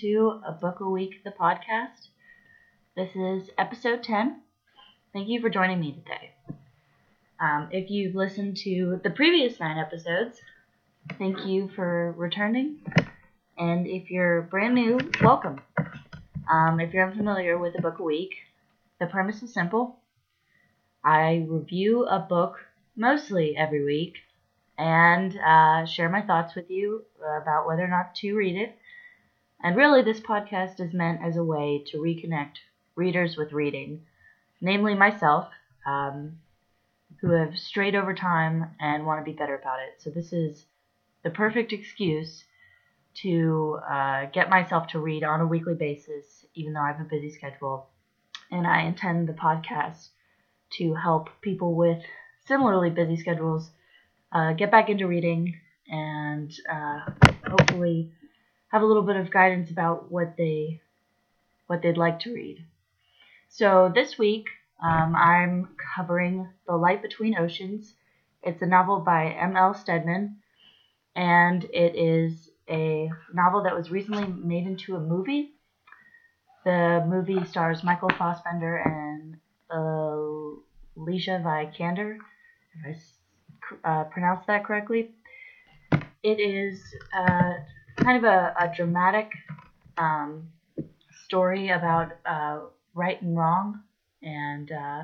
to A Book a Week, the podcast. This is episode 10. Thank you for joining me today. Um, if you've listened to the previous nine episodes, thank you for returning. And if you're brand new, welcome. Um, if you're unfamiliar with A Book a Week, the premise is simple. I review a book mostly every week and uh, share my thoughts with you about whether or not to read it. And really, this podcast is meant as a way to reconnect readers with reading, namely myself, um, who have strayed over time and want to be better about it. So, this is the perfect excuse to uh, get myself to read on a weekly basis, even though I have a busy schedule. And I intend the podcast to help people with similarly busy schedules uh, get back into reading and uh, hopefully have a little bit of guidance about what they what they'd like to read. So this week um, I'm covering The Light Between Oceans. It's a novel by M.L. Stedman, and it is a novel that was recently made into a movie. The movie stars Michael Fassbender and Alicia Vikander. If I uh, pronounced that correctly. It is uh, kind of a, a dramatic um, story about uh, right and wrong, and uh,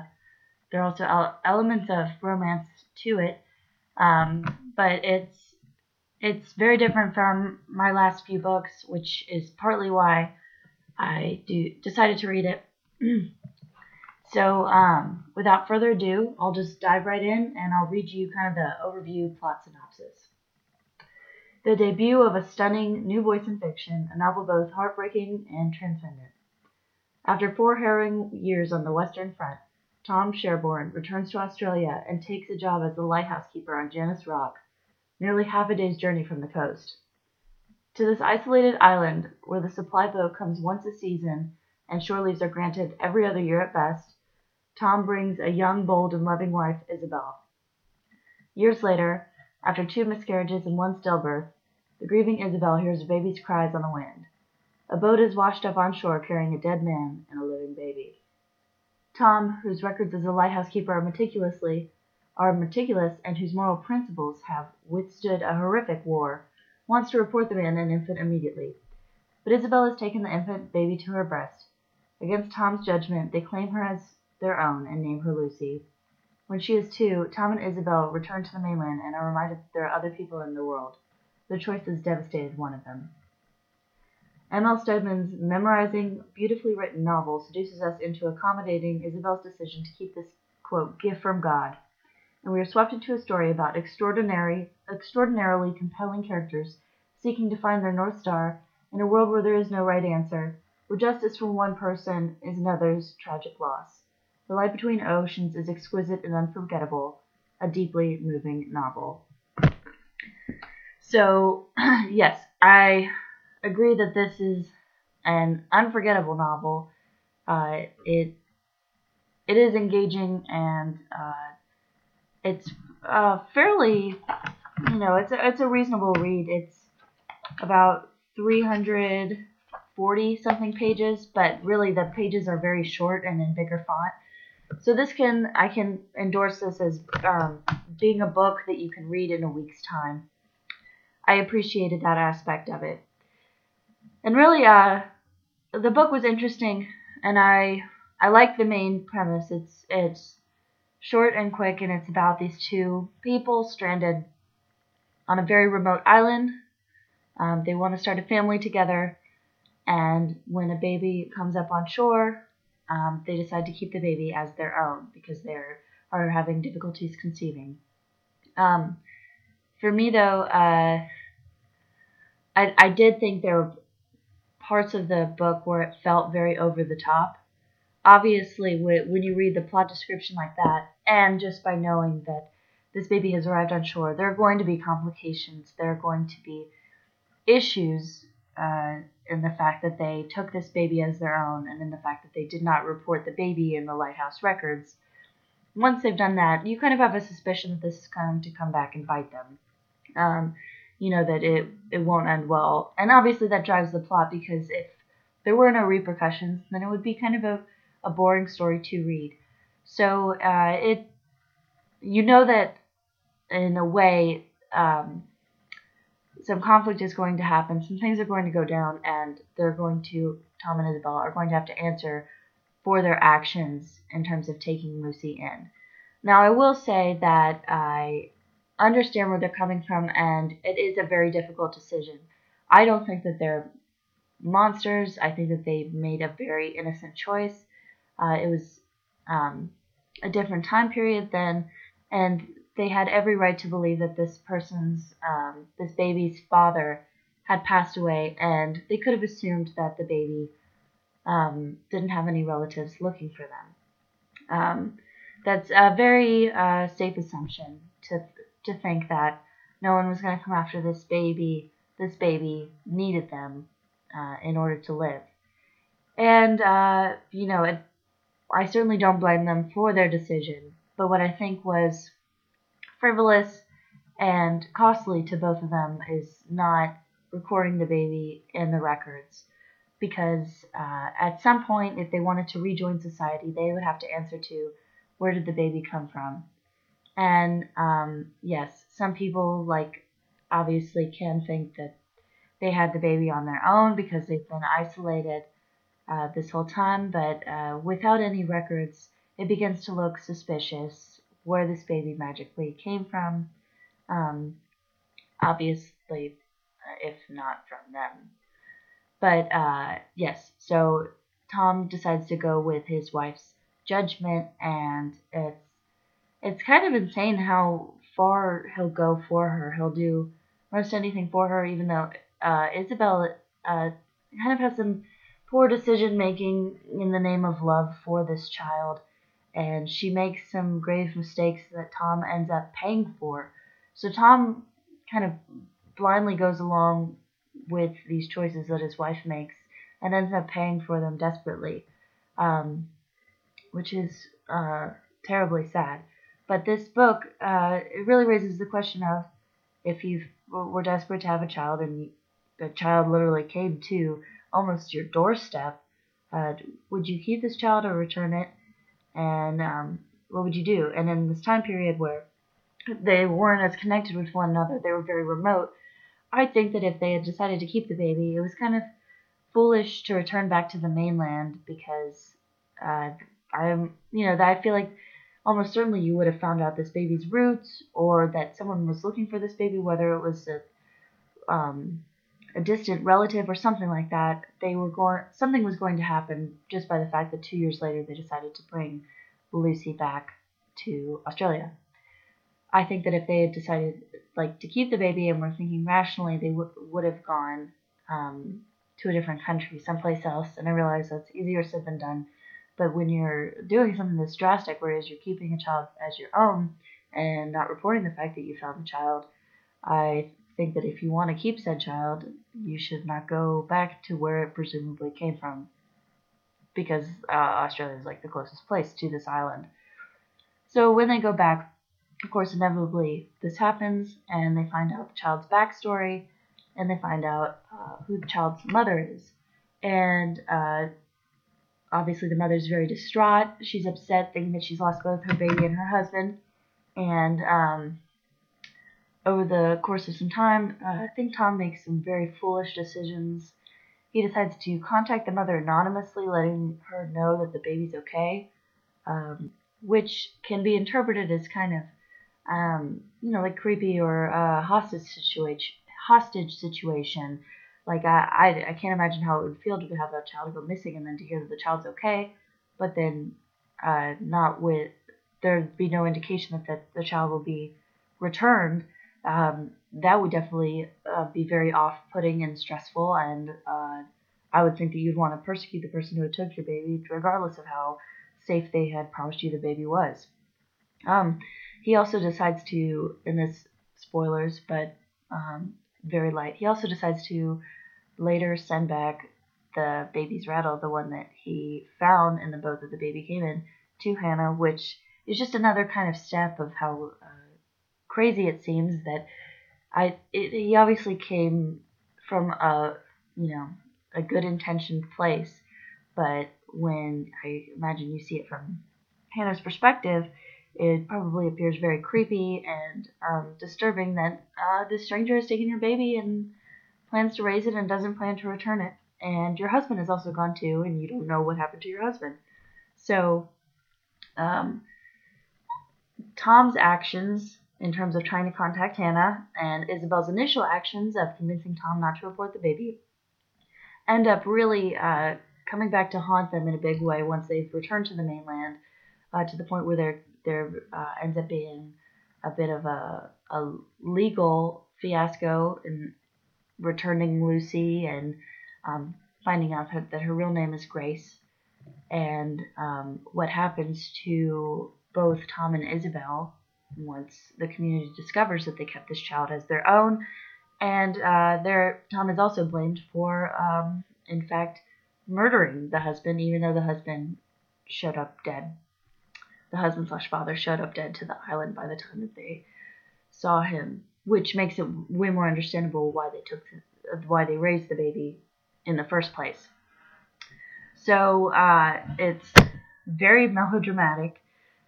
there are also elements of romance to it. Um, but it's it's very different from my last few books, which is partly why I do decided to read it. so, um, without further ado, I'll just dive right in and I'll read you kind of the overview plot synopsis. The debut of a stunning new voice in fiction, a novel both heartbreaking and transcendent. After four harrowing years on the Western Front, Tom Sherbourne returns to Australia and takes a job as a lighthouse keeper on Janus Rock nearly half a day's journey from the coast. To this isolated island, where the supply boat comes once a season and shore leaves are granted every other year at best, Tom brings a young, bold, and loving wife, Isabel. Years later, after two miscarriages and one stillbirth, the grieving Isabel hears a baby's cries on the wind. A boat is washed up on shore carrying a dead man and a living baby. Tom, whose records as a lighthouse keeper are meticulously are meticulous and whose moral principles have withstood a horrific war, wants to report the man and infant immediately. But Isabel has taken the infant baby to her breast. Against Tom's judgment, they claim her as their own and name her Lucy. When she is two, Tom and Isabel return to the mainland and are reminded that there are other people in the world. Their choice has devastated one of them. M.L. Stedman's memorizing, beautifully written novel seduces us into accommodating Isabel's decision to keep this, quote, gift from God and we are swept into a story about extraordinary, extraordinarily compelling characters seeking to find their North Star in a world where there is no right answer, where justice for one person is another's tragic loss. The Light Between Oceans is exquisite and unforgettable, a deeply moving novel. So, yes, I agree that this is an unforgettable novel. Uh, it it is engaging and uh, it's uh, fairly, you know, it's a, it's a reasonable read. It's about 340 something pages, but really the pages are very short and in bigger font. So this can I can endorse this as um, being a book that you can read in a week's time. I appreciated that aspect of it, and really, uh, the book was interesting, and I I like the main premise. It's it's short and quick, and it's about these two people stranded on a very remote island. Um, they want to start a family together, and when a baby comes up on shore, um, they decide to keep the baby as their own because they are having difficulties conceiving. Um, for me, though, uh, I, I did think there were parts of the book where it felt very over the top obviously when you read the plot description like that and just by knowing that this baby has arrived on shore there are going to be complications there are going to be issues uh, in the fact that they took this baby as their own and in the fact that they did not report the baby in the lighthouse records once they've done that you kind of have a suspicion that this is going to come back and bite them um, you know that it it won't end well. And obviously that drives the plot because if there were no repercussions, then it would be kind of a, a boring story to read. So uh, it you know that in a way um, some conflict is going to happen, some things are going to go down, and they're going to Tom and Isabel are going to have to answer for their actions in terms of taking Lucy in. Now, I will say that I understand where they're coming from, and it is a very difficult decision. I don't think that they're monsters. I think that they made a very innocent choice. Uh, it was um, a different time period then, and they had every right to believe that this person's, um, this baby's father had passed away, and they could have assumed that the baby um, didn't have any relatives looking for them. Um, that's a very uh, safe assumption to to think that no one was going to come after this baby. This baby needed them uh, in order to live, and uh, you know, it, I certainly don't blame them for their decision. But what I think was frivolous and costly to both of them is not recording the baby in the records because uh, at some point, if they wanted to rejoin society, they would have to answer to where did the baby come from. And um, yes, some people like obviously can think that they had the baby on their own because they've been isolated uh, this whole time, but uh, without any records, it begins to look suspicious where this baby magically came from. Um, obviously, uh, if not from them. But uh, yes, so Tom decides to go with his wife's judgment, and it's it's kind of insane how far he'll go for her. He'll do most anything for her, even though uh, Isabel uh, kind of has some poor decision making in the name of love for this child, and she makes some grave mistakes that Tom ends up paying for. So Tom kind of blindly goes along with these choices that his wife makes and ends up paying for them desperately, um, which is uh, terribly sad. But this book, uh, it really raises the question of if you were desperate to have a child and the child literally came to almost your doorstep, uh, would you keep this child or return it? And um, what would you do? And in this time period where they weren't as connected with one another, they were very remote, I think that if they had decided to keep the baby, it was kind of foolish to return back to the mainland because uh, I'm, you know, that I feel like almost certainly you would have found out this baby's roots or that someone was looking for this baby, whether it was a, um, a distant relative or something like that. They were going, something was going to happen just by the fact that two years later they decided to bring Lucy back to Australia. I think that if they had decided like to keep the baby and were thinking rationally, they would have gone um, to a different country, someplace else. And I realize that's easier said than done. But when you're doing something that's drastic, whereas you're keeping a child as your own and not reporting the fact that you found the child, I think that if you want to keep said child, you should not go back to where it presumably came from, because uh, Australia is like the closest place to this island. So when they go back, of course, inevitably this happens, and they find out the child's backstory, and they find out uh, who the child's mother is. And uh, obviously, the mother's very distraught. She's upset, thinking that she's lost both her baby and her husband. And um, over the course of some time, uh, I think Tom makes some very foolish decisions. He decides to contact the mother anonymously, letting her know that the baby's okay, um, which can be interpreted as kind of um, you know, like creepy or uh, hostage situation. Hostage situation. Like I, I, I can't imagine how it would feel to have a child go missing and then to hear that the child's okay, but then uh, not with there'd be no indication that, that the child will be returned. Um, that would definitely uh, be very off-putting and stressful, and uh, I would think that you'd want to persecute the person who took your baby, regardless of how safe they had promised you the baby was. Um, he also decides to, in this spoilers, but um, very light. He also decides to later send back the baby's rattle, the one that he found in the boat that the baby came in, to Hannah, which is just another kind of step of how uh, crazy it seems that I it, he obviously came from a you know a good intentioned place, but when I imagine you see it from Hannah's perspective, it probably appears very creepy and um, disturbing that uh, this stranger has taken your baby and plans to raise it and doesn't plan to return it. And your husband is also gone too, and you don't know what happened to your husband. So, um, Tom's actions in terms of trying to contact Hannah and Isabel's initial actions of convincing Tom not to report the baby end up really uh, coming back to haunt them in a big way once they've returned to the mainland uh, to the point where there there uh, ends up being a bit of a, a legal fiasco in returning Lucy and um, finding out that her real name is Grace. And um, what happens to both Tom and Isabel once the community discovers that they kept this child as their own. And uh, their, Tom is also blamed for, um, in fact, murdering the husband, even though the husband showed up dead. The husband slash father showed up dead to the island by the time that they saw him, which makes it way more understandable why they took the, why they raised the baby in the first place. So uh, it's very melodramatic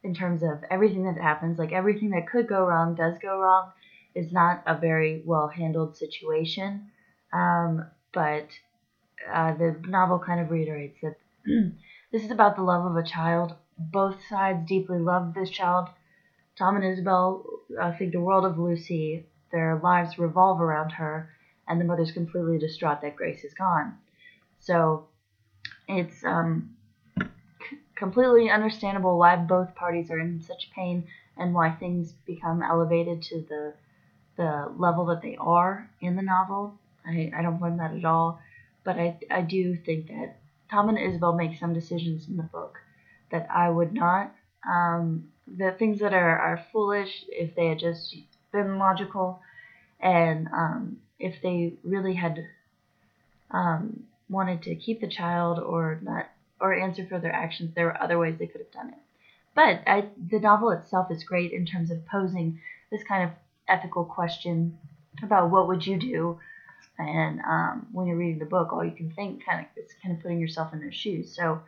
in terms of everything that happens. Like everything that could go wrong does go wrong. It's not a very well handled situation. Um, but uh, the novel kind of reiterates that this is about the love of a child. Both sides deeply love this child. Tom and Isabel uh, think the world of Lucy. Their lives revolve around her, and the mother's completely distraught that Grace is gone. So it's um, completely understandable why both parties are in such pain and why things become elevated to the the level that they are in the novel. I, I don't blame that at all, but I, I do think that Tom and Isabel make some decisions in the book that I would not. Um, the things that are, are foolish if they had just been logical and um, if they really had um, wanted to keep the child or not or answer for their actions, there were other ways they could have done it. But I, the novel itself is great in terms of posing this kind of ethical question about what would you do, and um, when you're reading the book, all you can think kind of is kind of putting yourself in their shoes. So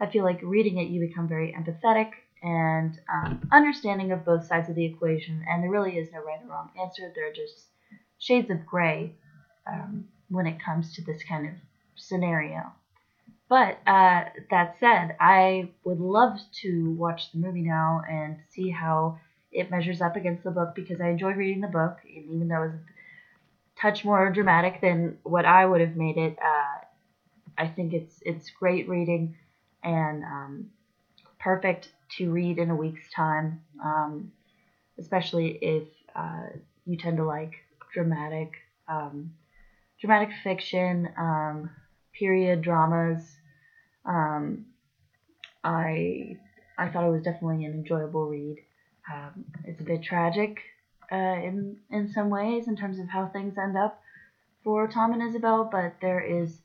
I feel like reading it, you become very empathetic and um, understanding of both sides of the equation, and there really is no right or wrong answer. There are just shades of gray um, when it comes to this kind of scenario. But uh, that said, I would love to watch the movie now and see how it measures up against the book because I enjoy reading the book, and even though it was a touch more dramatic than what I would have made it, uh, I think it's it's great reading and um, perfect to read in a week's time, um, especially if uh, you tend to like dramatic um, dramatic fiction, um, period dramas um, I I thought it was definitely an enjoyable read. Um, it's a bit tragic uh, in in some ways in terms of how things end up for Tom and Isabel, but there is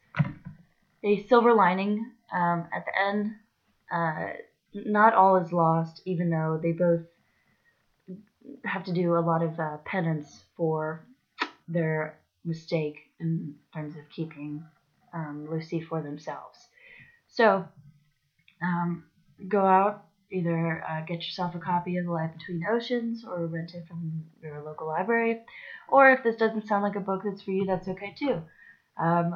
a silver lining um, at the end. Uh, not all is lost, even though they both have to do a lot of uh, penance for their mistake in terms of keeping um, Lucy for themselves. So, um, go out, either uh, get yourself a copy of The Light Between Oceans or rent it from your local library. Or if this doesn't sound like a book that's for you, that's okay too. Um,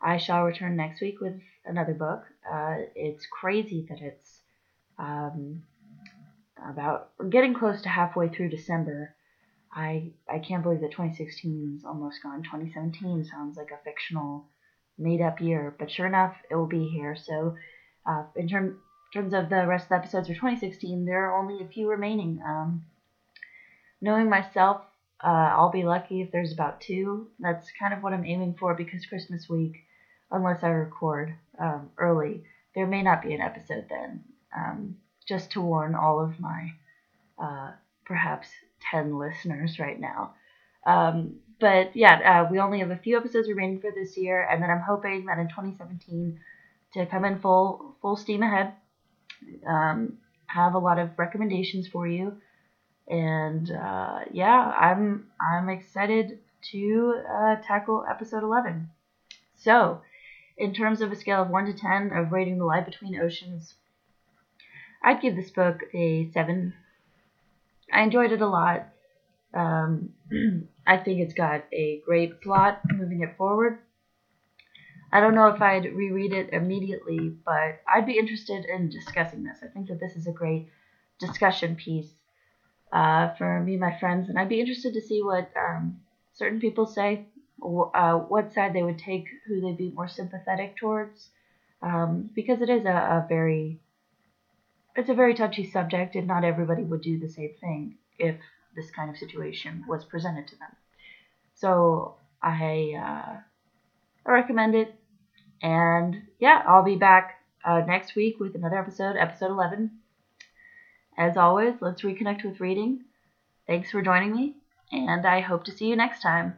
I shall return next week with another book. Uh, it's crazy that it's um, about getting close to halfway through December. I I can't believe that 2016 is almost gone. 2017 sounds like a fictional made up year, but sure enough, it will be here. So, uh, in term, terms of the rest of the episodes for 2016, there are only a few remaining. Um, knowing myself, uh, I'll be lucky if there's about two. That's kind of what I'm aiming for because Christmas week, unless I record um, early, there may not be an episode then. Um, just to warn all of my uh, perhaps 10 listeners right now. Um, but yeah, uh, we only have a few episodes remaining for this year, and then I'm hoping that in 2017 to come in full full steam ahead. Um, have a lot of recommendations for you. And uh, yeah, I'm I'm excited to uh, tackle episode 11. So, in terms of a scale of 1 to 10 of rating The Light Between Oceans, I'd give this book a 7. I enjoyed it a lot. Um, I think it's got a great plot moving it forward. I don't know if I'd reread it immediately, but I'd be interested in discussing this. I think that this is a great discussion piece uh, for me and my friends, and I'd be interested to see what um, certain people say, uh, what side they would take, who they'd be more sympathetic towards, um, because it is a, a very it's a very touchy subject, and not everybody would do the same thing if this kind of situation was presented to them. So I, uh, I recommend it. And yeah, I'll be back uh, next week with another episode, episode 11. As always, let's reconnect with reading. Thanks for joining me, and I hope to see you next time.